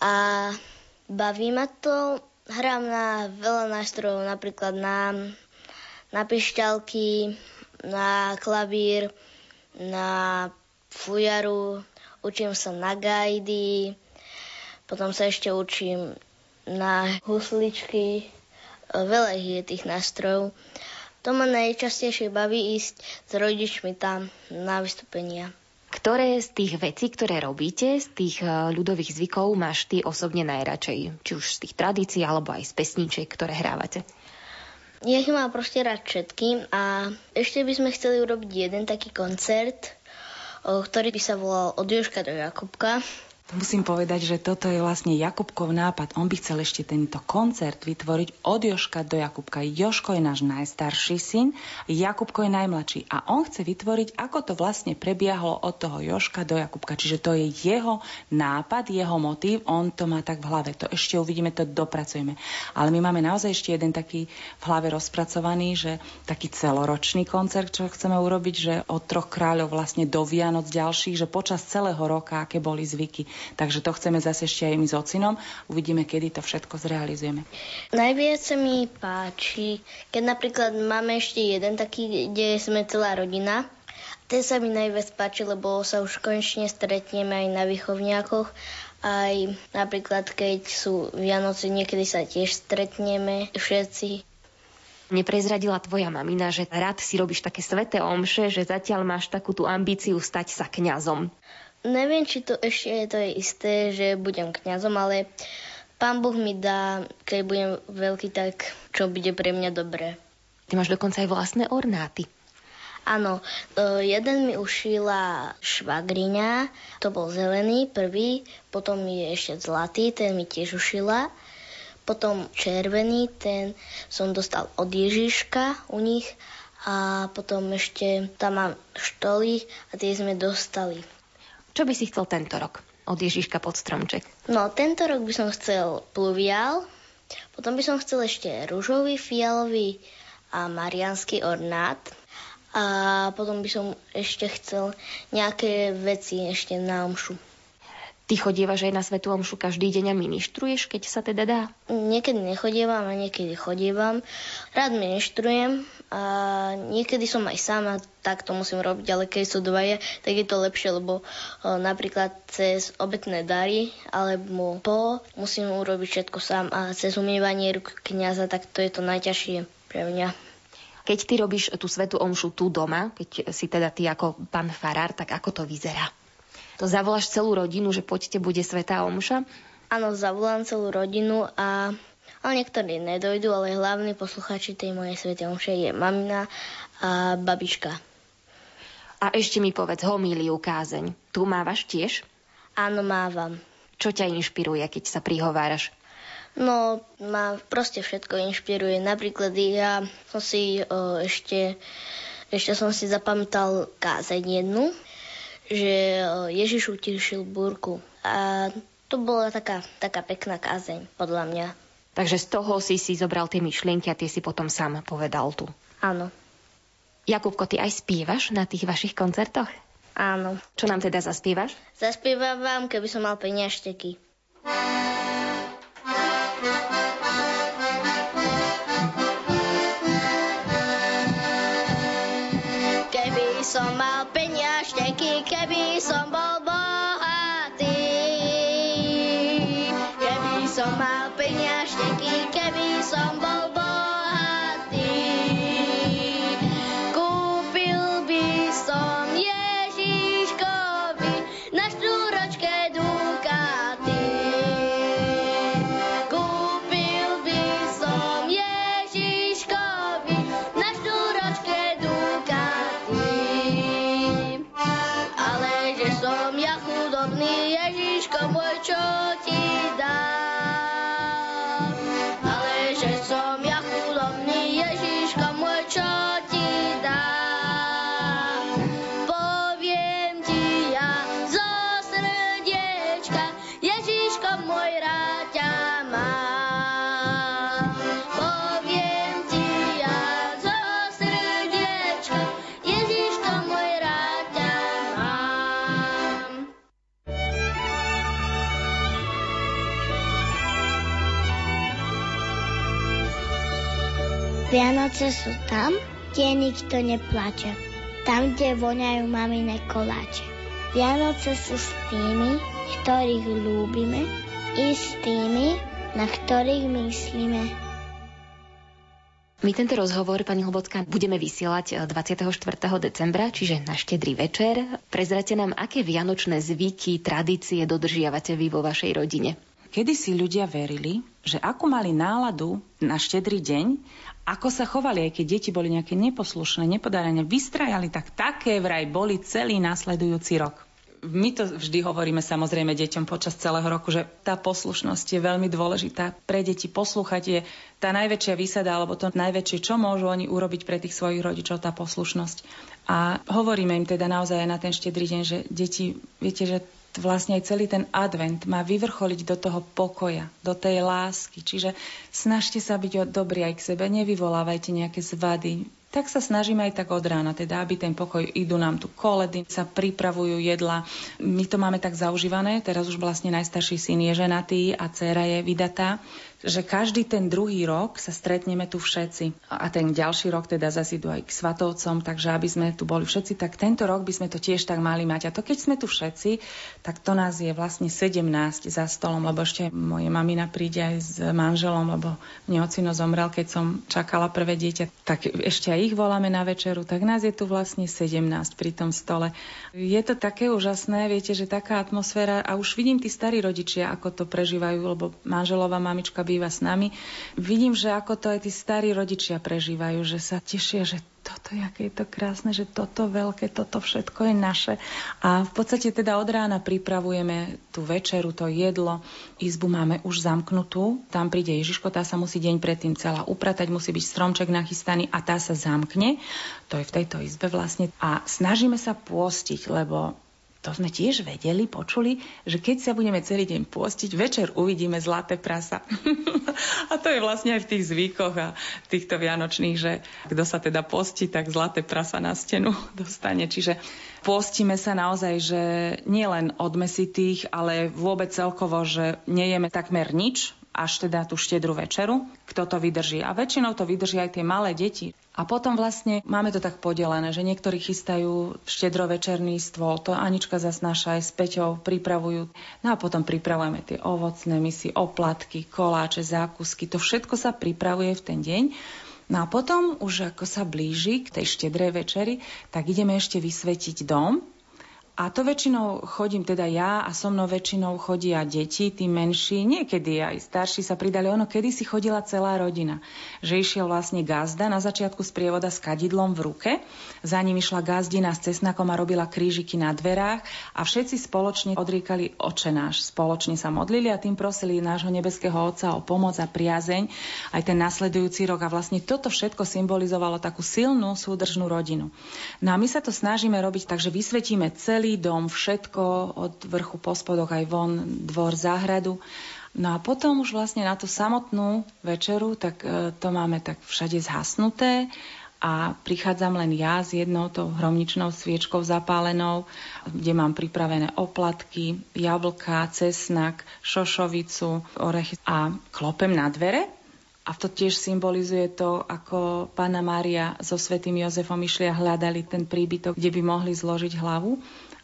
a baví ma to. Hrám na veľa nástrojov, napríklad na, na pišťalky, na klavír, na fujaru, učím sa na gajdy, potom sa ešte učím na husličky, veľa je tých nástrojov. To ma najčastejšie baví ísť s rodičmi tam na vystúpenia. Ktoré z tých vecí, ktoré robíte, z tých e, ľudových zvykov máš ty osobne najradšej? Či už z tých tradícií, alebo aj z pesníček, ktoré hrávate? Ja ich mám proste rád všetkým a ešte by sme chceli urobiť jeden taký koncert, ktorý by sa volal Od Jožka do Jakubka. Musím povedať, že toto je vlastne Jakubkov nápad. On by chcel ešte tento koncert vytvoriť od Joška do Jakubka. Joško je náš najstarší syn, Jakubko je najmladší. A on chce vytvoriť, ako to vlastne prebiehalo od toho Joška do Jakubka. Čiže to je jeho nápad, jeho motív, on to má tak v hlave. To ešte uvidíme, to dopracujeme. Ale my máme naozaj ešte jeden taký v hlave rozpracovaný, že taký celoročný koncert, čo chceme urobiť, že od troch kráľov vlastne do Vianoc ďalších, že počas celého roka, aké boli zvyky Takže to chceme zase ešte aj my s ocinom. Uvidíme, kedy to všetko zrealizujeme. Najviac sa mi páči, keď napríklad máme ešte jeden taký, kde sme celá rodina. Ten sa mi najviac páči, lebo sa už konečne stretneme aj na výchovniakoch. Aj napríklad, keď sú Vianoce, niekedy sa tiež stretneme všetci. Neprezradila tvoja mamina, že rád si robíš také sveté omše, že zatiaľ máš takú tú ambíciu stať sa kňazom. Neviem, či to ešte je to je isté, že budem kňazom, ale pán Boh mi dá, keď budem veľký, tak čo bude pre mňa dobré. Ty máš dokonca aj vlastné ornáty. Áno, e, jeden mi ušila švagriňa, to bol zelený prvý, potom je ešte zlatý, ten mi tiež ušila. Potom červený, ten som dostal od Ježiška u nich a potom ešte tam mám štoly a tie sme dostali. Čo by si chcel tento rok od Ježiška pod stromček? No, tento rok by som chcel pluvial, potom by som chcel ešte rúžový, fialový a marianský ornát. A potom by som ešte chcel nejaké veci ešte na omšu. Ty chodievaš aj na Svetú Omšu každý deň a ministruješ, keď sa teda dá? Niekedy nechodievam a niekedy chodievam. Rád ministrujem a niekedy som aj sama, tak to musím robiť, ale keď sú dvaja, tak je to lepšie, lebo o, napríklad cez obetné dary alebo po musím urobiť všetko sám a cez umievanie ruk kniaza, tak to je to najťažšie pre mňa. Keď ty robíš tú svetú omšu tu doma, keď si teda ty ako pán farár, tak ako to vyzerá? To zavoláš celú rodinu, že poďte, bude Svetá Omša? Áno, zavolám celú rodinu a ale niektorí nedojdu, ale hlavní posluchači tej mojej Svetej Omše je mamina a babička. A ešte mi povedz homíliu kázeň. Tu mávaš tiež? Áno, mávam. Čo ťa inšpiruje, keď sa prihováraš? No, ma proste všetko inšpiruje. Napríklad ja som si o, ešte, ešte som si zapamätal kázeň jednu, že Ježiš utišil búrku. A to bola taká, taká pekná kázeň, podľa mňa. Takže z toho si si zobral tie myšlienky a tie si potom sám povedal tu. Áno. Jakubko, ty aj spievaš na tých vašich koncertoch? Áno. Čo nám teda zaspievaš? Zaspievam vám, keby som mal peniažteky. Keby peniažteky, keby som Vianoce sú tam, kde nikto neplače. Tam, kde voňajú mamine koláče. Vianoce sú s tými, ktorých ľúbime, i s tými, na ktorých myslíme. My tento rozhovor, pani Hlbocká, budeme vysielať 24. Eh, decembra, čiže na štedrý večer. Prezrate nám, aké vianočné zvyky, tradície dodržiavate vy vo vašej rodine. Kedy si ľudia verili, že ako mali náladu na štedrý deň, ako sa chovali, aj keď deti boli nejaké neposlušné, nepodarené, vystrajali, tak také vraj boli celý následujúci rok my to vždy hovoríme samozrejme deťom počas celého roku, že tá poslušnosť je veľmi dôležitá. Pre deti poslúchať je tá najväčšia výsada, alebo to najväčšie, čo môžu oni urobiť pre tých svojich rodičov, tá poslušnosť. A hovoríme im teda naozaj aj na ten štedrý deň, že deti, viete, že vlastne aj celý ten advent má vyvrcholiť do toho pokoja, do tej lásky. Čiže snažte sa byť dobrí aj k sebe, nevyvolávajte nejaké zvady, tak sa snažíme aj tak od rána, teda aby ten pokoj idú nám tu koledy, sa pripravujú jedla. My to máme tak zaužívané, teraz už vlastne najstarší syn je ženatý a dcéra je vydatá, že každý ten druhý rok sa stretneme tu všetci. A ten ďalší rok teda zase idú aj k svatovcom, takže aby sme tu boli všetci, tak tento rok by sme to tiež tak mali mať. A to keď sme tu všetci, tak to nás je vlastne 17 za stolom, lebo ešte moje mamina príde aj s manželom, lebo mne ocino zomrel, keď som čakala prvé dieťa, tak ešte aj ich voláme na večeru, tak nás je tu vlastne 17 pri tom stole. Je to také úžasné, viete, že taká atmosféra a už vidím tí starí rodičia, ako to prežívajú, lebo manželová mamička býva s nami. Vidím, že ako to aj tí starí rodičia prežívajú, že sa tešia, že toto, aké je to krásne, že toto veľké, toto všetko je naše. A v podstate teda od rána pripravujeme tú večeru, to jedlo. Izbu máme už zamknutú. Tam príde Ježiško, tá sa musí deň predtým celá upratať, musí byť stromček nachystaný a tá sa zamkne. To je v tejto izbe vlastne. A snažíme sa pôstiť, lebo to sme tiež vedeli, počuli, že keď sa budeme celý deň pôstiť, večer uvidíme zlaté prasa. a to je vlastne aj v tých zvykoch a týchto vianočných, že kto sa teda postí, tak zlaté prasa na stenu dostane. Čiže postíme sa naozaj, že nie len od mesitých, ale vôbec celkovo, že nejeme takmer nič, až teda tú štedru večeru, kto to vydrží. A väčšinou to vydrží aj tie malé deti. A potom vlastne máme to tak podelené, že niektorí chystajú štedrovečerný stôl, to Anička zasnáša aj s Peťou, pripravujú. No a potom pripravujeme tie ovocné misy, oplatky, koláče, zákusky, to všetko sa pripravuje v ten deň. No a potom už ako sa blíži k tej štedrej večeri, tak ideme ešte vysvetiť dom, a to väčšinou chodím teda ja a so mnou väčšinou chodia deti, tí menší, niekedy aj starší sa pridali. Ono, kedy si chodila celá rodina. Že išiel vlastne gazda na začiatku z prievoda s kadidlom v ruke, za ním išla gazdina s cesnakom a robila krížiky na dverách a všetci spoločne odríkali očenáš. Spoločne sa modlili a tým prosili nášho nebeského Otca o pomoc a priazeň aj ten nasledujúci rok. A vlastne toto všetko symbolizovalo takú silnú súdržnú rodinu. No a my sa to snažíme robiť tak, že vysvetíme celý celý dom, všetko od vrchu po spodoch aj von, dvor, záhradu. No a potom už vlastne na tú samotnú večeru, tak e, to máme tak všade zhasnuté a prichádzam len ja s jednou tou hromničnou sviečkou zapálenou, kde mám pripravené oplatky, jablka, cesnak, šošovicu, orechy a klopem na dvere a to tiež symbolizuje to, ako pána Mária so svetým Jozefom išli a hľadali ten príbytok, kde by mohli zložiť hlavu.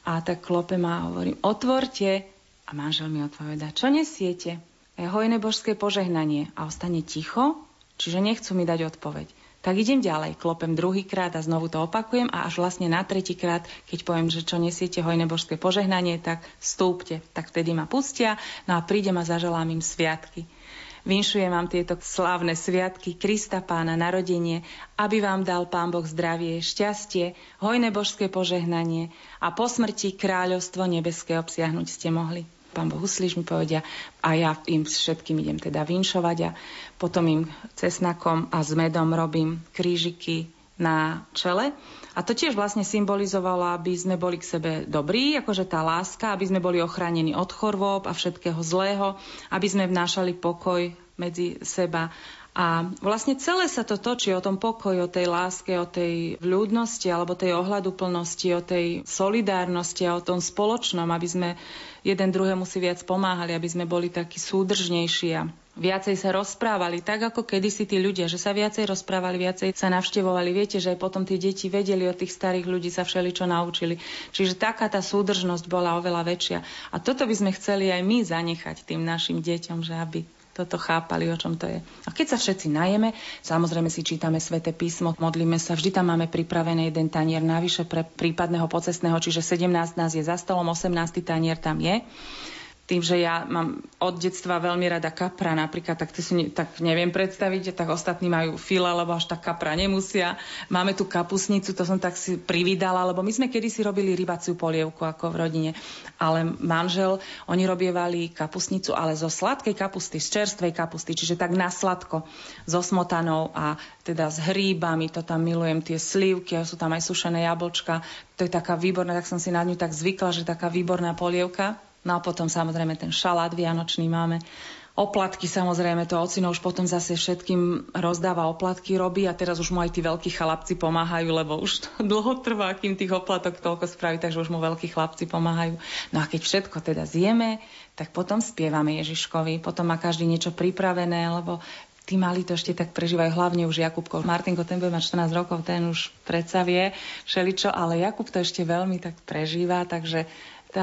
A tak klopem a hovorím, otvorte. A manžel mi odpoveda, čo nesiete? A hojné božské požehnanie. A ostane ticho, čiže nechcú mi dať odpoveď. Tak idem ďalej, klopem druhýkrát a znovu to opakujem a až vlastne na tretíkrát, keď poviem, že čo nesiete hojné božské požehnanie, tak stúpte. Tak vtedy ma pustia, no a prídem a zaželám im sviatky. Vinšujem vám tieto slávne sviatky Krista Pána narodenie, aby vám dal Pán Boh zdravie, šťastie, hojné božské požehnanie a po smrti kráľovstvo nebeské obsiahnuť ste mohli. Pán Boh uslíš mi povedia a ja im všetkým idem teda vinšovať a potom im cesnakom a s medom robím krížiky na čele. A to tiež vlastne symbolizovalo, aby sme boli k sebe dobrí, akože tá láska, aby sme boli ochránení od chorôb a všetkého zlého, aby sme vnášali pokoj medzi seba. A vlastne celé sa to točí o tom pokoji, o tej láske, o tej vľúdnosti alebo tej ohľaduplnosti, o tej solidárnosti a o tom spoločnom, aby sme jeden druhému si viac pomáhali, aby sme boli takí súdržnejší a viacej sa rozprávali, tak ako kedysi tí ľudia, že sa viacej rozprávali, viacej sa navštevovali. Viete, že aj potom tí deti vedeli od tých starých ľudí, sa všeličo naučili. Čiže taká tá súdržnosť bola oveľa väčšia. A toto by sme chceli aj my zanechať tým našim deťom, že aby toto chápali, o čom to je. A keď sa všetci najeme, samozrejme si čítame sväté písmo, modlíme sa, vždy tam máme pripravený jeden tanier navyše pre prípadného pocestného, čiže 17 nás je za stolom, 18. tanier tam je tým, že ja mám od detstva veľmi rada kapra napríklad, tak, si tak neviem predstaviť, tak ostatní majú fila, lebo až tak kapra nemusia. Máme tu kapusnicu, to som tak si privídala, lebo my sme kedysi robili rybaciu polievku ako v rodine. Ale manžel, oni robievali kapusnicu, ale zo sladkej kapusty, z čerstvej kapusty, čiže tak na sladko, so smotanou a teda s hríbami, to tam milujem, tie slívky, a sú tam aj sušené jablčka. To je taká výborná, tak som si na ňu tak zvykla, že taká výborná polievka. No a potom samozrejme ten šalát vianočný máme. Oplatky samozrejme, to ocino už potom zase všetkým rozdáva oplatky, robí a teraz už mu aj tí veľkí chlapci pomáhajú, lebo už to dlho trvá, kým tých oplatok toľko spraví, takže už mu veľkí chlapci pomáhajú. No a keď všetko teda zjeme, tak potom spievame Ježiškovi, potom má každý niečo pripravené, lebo tí mali to ešte tak prežívajú, hlavne už Jakubko. Martinko, ten bude mať 14 rokov, ten už predsa vie všeličo, ale Jakub to ešte veľmi tak prežíva, takže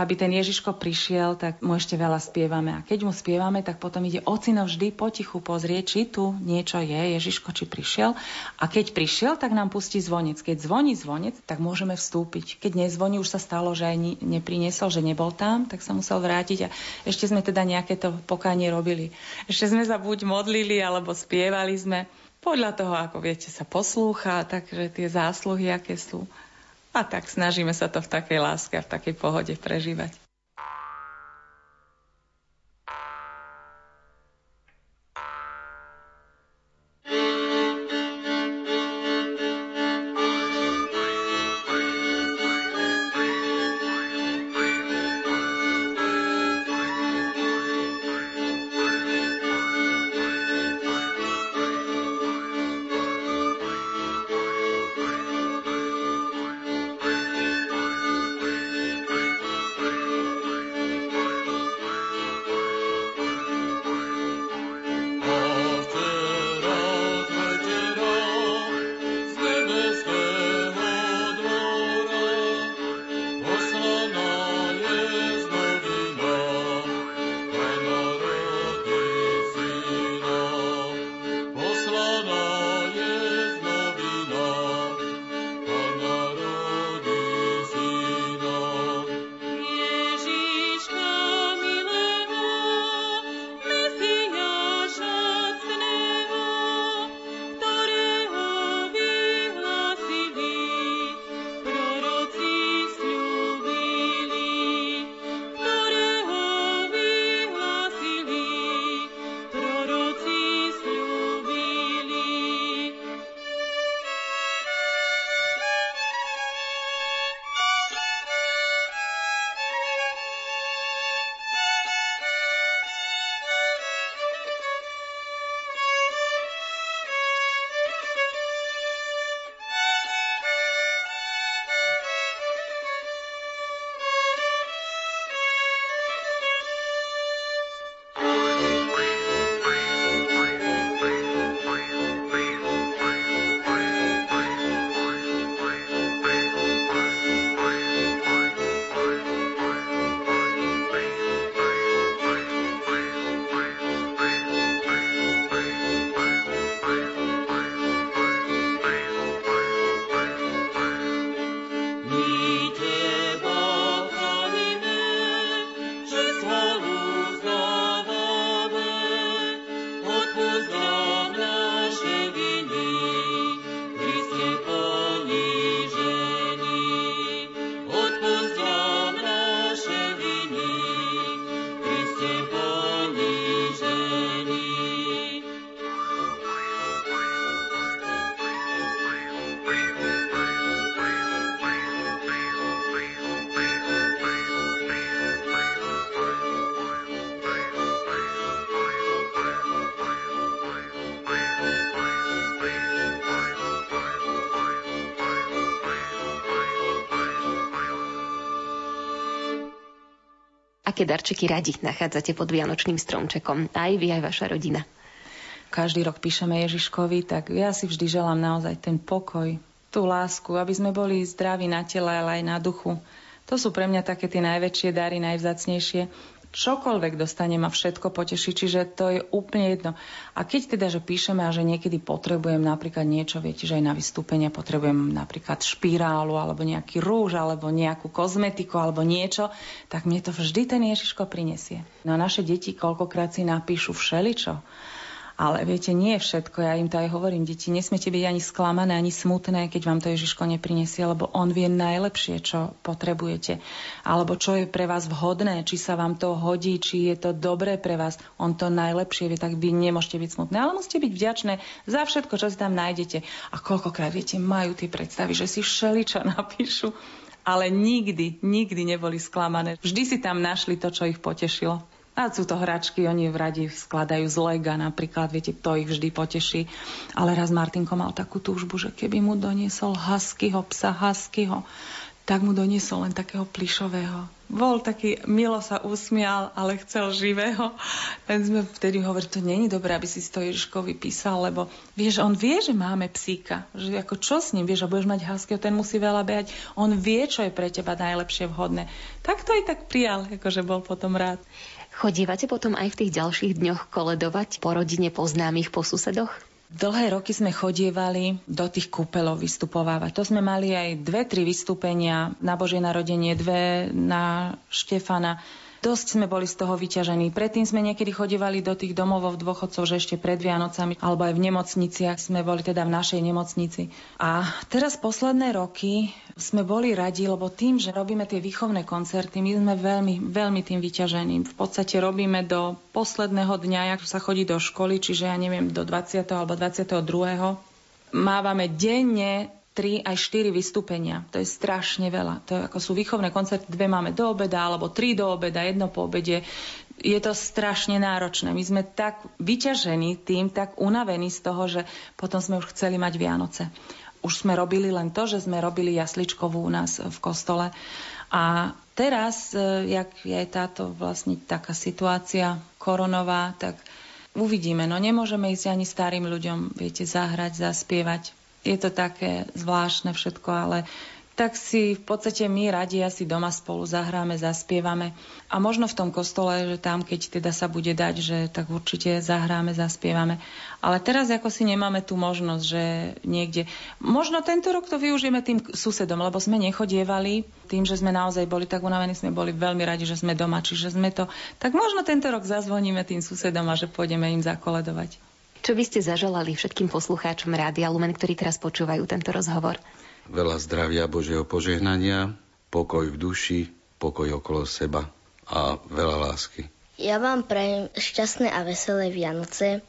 aby ten Ježiško prišiel, tak mu ešte veľa spievame. A keď mu spievame, tak potom ide ocino vždy potichu pozrieť, či tu niečo je, Ježiško, či prišiel. A keď prišiel, tak nám pustí zvonec. Keď zvoní zvonec, tak môžeme vstúpiť. Keď nezvoní, už sa stalo, že aj nepriniesol, že nebol tam, tak sa musel vrátiť. A ešte sme teda nejaké to pokánie robili. Ešte sme sa buď modlili, alebo spievali sme. Podľa toho, ako viete, sa poslúcha, takže tie zásluhy, aké sú. A tak snažíme sa to v takej láske a v takej pohode prežívať. Aké darčeky radi nachádzate pod Vianočným stromčekom? Aj vy, aj vaša rodina. Každý rok píšeme Ježiškovi, tak ja si vždy želám naozaj ten pokoj, tú lásku, aby sme boli zdraví na tele, ale aj na duchu. To sú pre mňa také tie najväčšie dary, najvzácnejšie čokoľvek dostanem a všetko poteší, čiže to je úplne jedno. A keď teda, že píšeme a že niekedy potrebujem napríklad niečo, viete, že aj na vystúpenie potrebujem napríklad špirálu alebo nejaký rúž alebo nejakú kozmetiku alebo niečo, tak mne to vždy ten Ježiško prinesie. No a naše deti koľkokrát si napíšu všeličo. Ale viete, nie je všetko. Ja im to aj hovorím, deti, nesmiete byť ani sklamané, ani smutné, keď vám to Ježiško neprinesie, lebo on vie najlepšie, čo potrebujete. Alebo čo je pre vás vhodné, či sa vám to hodí, či je to dobré pre vás. On to najlepšie vie, tak vy nemôžete byť smutné, ale musíte byť vďačné za všetko, čo si tam nájdete. A koľkokrát, viete, majú tie predstavy, že si všeličo napíšu ale nikdy, nikdy neboli sklamané. Vždy si tam našli to, čo ich potešilo. A sú to hračky, oni v radi skladajú z lega napríklad, viete, to ich vždy poteší. Ale raz Martinko mal takú túžbu, že keby mu doniesol huskyho psa, huskyho, tak mu doniesol len takého plišového. Bol taký, milo sa usmial, ale chcel živého. Len sme vtedy hovorili, to není dobré, aby si to Ježiškovi písal, lebo vieš, on vie, že máme psíka. Že ako čo s ním, vieš, a budeš mať huskyho, ten musí veľa behať. On vie, čo je pre teba najlepšie vhodné. Tak to aj tak prijal, akože bol potom rád. Chodívate potom aj v tých ďalších dňoch koledovať po rodine, po známych, po susedoch? Dlhé roky sme chodievali do tých kúpelov vystupovávať. To sme mali aj dve, tri vystúpenia na Božie narodenie, dve na Štefana Dosť sme boli z toho vyťažení. Predtým sme niekedy chodívali do tých domovov dôchodcov, že ešte pred Vianocami, alebo aj v nemocniciach sme boli teda v našej nemocnici. A teraz posledné roky sme boli radi, lebo tým, že robíme tie výchovné koncerty, my sme veľmi, veľmi tým vyťažení. V podstate robíme do posledného dňa, ak sa chodí do školy, čiže ja neviem, do 20. alebo 22. Mávame denne 3 aj 4 vystúpenia. To je strašne veľa. To je, ako sú výchovné koncerty, dve máme do obeda, alebo tri do obeda, jedno po obede. Je to strašne náročné. My sme tak vyťažení tým, tak unavení z toho, že potom sme už chceli mať Vianoce. Už sme robili len to, že sme robili jasličkovú u nás v kostole. A teraz, e, jak je táto vlastne taká situácia koronová, tak uvidíme. No nemôžeme ísť ani starým ľuďom, viete, zahrať, zaspievať je to také zvláštne všetko, ale tak si v podstate my radi asi doma spolu zahráme, zaspievame. A možno v tom kostole, že tam, keď teda sa bude dať, že tak určite zahráme, zaspievame. Ale teraz ako si nemáme tú možnosť, že niekde... Možno tento rok to využijeme tým susedom, lebo sme nechodievali, tým, že sme naozaj boli tak unavení, sme boli veľmi radi, že sme doma, čiže sme to... Tak možno tento rok zazvoníme tým susedom a že pôjdeme im zakoledovať. Čo by ste zaželali všetkým poslucháčom Rádia Lumen, ktorí teraz počúvajú tento rozhovor? Veľa zdravia, Božieho požehnania, pokoj v duši, pokoj okolo seba a veľa lásky. Ja vám prajem šťastné a veselé Vianoce.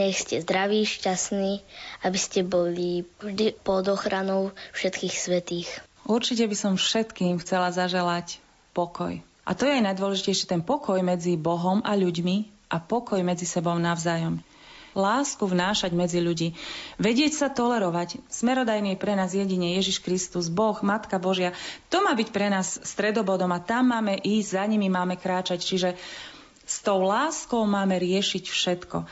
Nech ste zdraví, šťastní, aby ste boli vždy pod ochranou všetkých svetých. Určite by som všetkým chcela zaželať pokoj. A to je aj najdôležitejšie, ten pokoj medzi Bohom a ľuďmi a pokoj medzi sebou navzájom lásku vnášať medzi ľudí, vedieť sa tolerovať. Smerodajný je pre nás jedine Ježiš Kristus, Boh, Matka Božia. To má byť pre nás stredobodom a tam máme ísť, za nimi máme kráčať. Čiže s tou láskou máme riešiť všetko.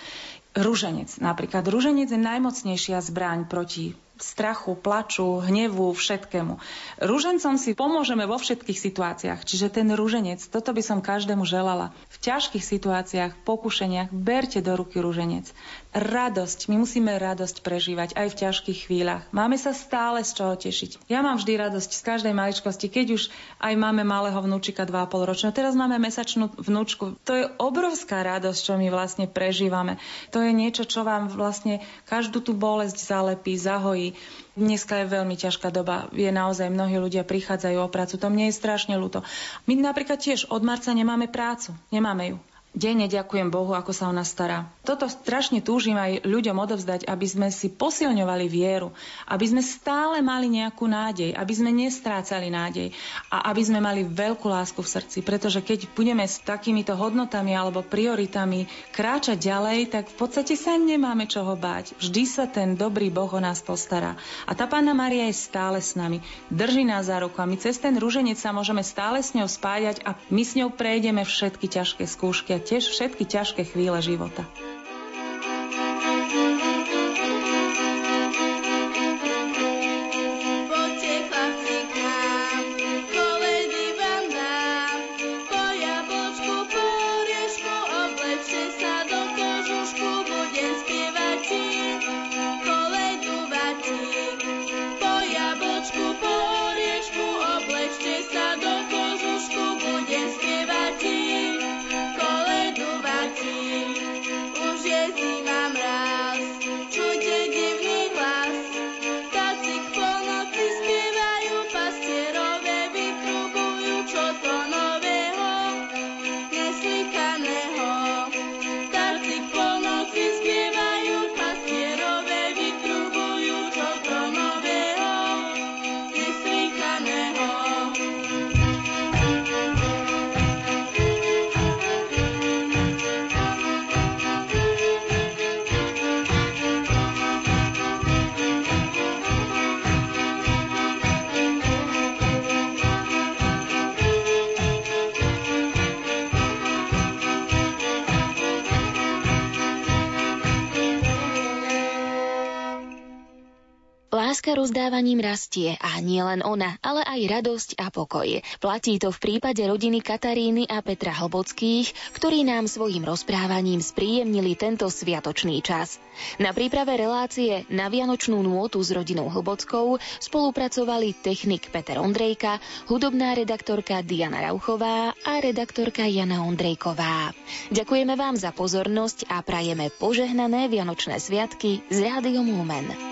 Rúženec napríklad. Rúženec je najmocnejšia zbraň proti strachu, plaču, hnevu, všetkému. Rúžencom si pomôžeme vo všetkých situáciách, čiže ten rúženec, toto by som každému želala. V ťažkých situáciách, pokušeniach, berte do ruky rúženec. Radosť, my musíme radosť prežívať aj v ťažkých chvíľach. Máme sa stále z čoho tešiť. Ja mám vždy radosť z každej maličkosti, keď už aj máme malého vnúčika 2,5 ročného. Teraz máme mesačnú vnúčku. To je obrovská radosť, čo my vlastne prežívame. To je niečo, čo vám vlastne každú tú bolesť zalepí, zahojí Dneska je veľmi ťažká doba. Je naozaj, mnohí ľudia prichádzajú o prácu. To mne je strašne ľúto. My napríklad tiež od marca nemáme prácu. Nemáme ju. Denne ďakujem Bohu, ako sa o nás stará. Toto strašne túžim aj ľuďom odovzdať, aby sme si posilňovali vieru, aby sme stále mali nejakú nádej, aby sme nestrácali nádej a aby sme mali veľkú lásku v srdci, pretože keď budeme s takýmito hodnotami alebo prioritami kráčať ďalej, tak v podstate sa nemáme čoho báť. Vždy sa ten dobrý Boh o nás postará. A tá Pána Maria je stále s nami, drží nás za ruku a my cez ten rúženec sa môžeme stále s ňou spájať a my s ňou prejdeme všetky ťažké skúšky tiež všetky ťažké chvíle života. Rastie a nie len ona, ale aj radosť a pokoj. Platí to v prípade rodiny Kataríny a Petra Hlbockých, ktorí nám svojim rozprávaním spríjemnili tento sviatočný čas. Na príprave relácie na Vianočnú nôtu s rodinou Hlbockou spolupracovali technik Peter Ondrejka, hudobná redaktorka Diana Rauchová a redaktorka Jana Ondrejková. Ďakujeme vám za pozornosť a prajeme požehnané Vianočné sviatky z Rádiom Lumen.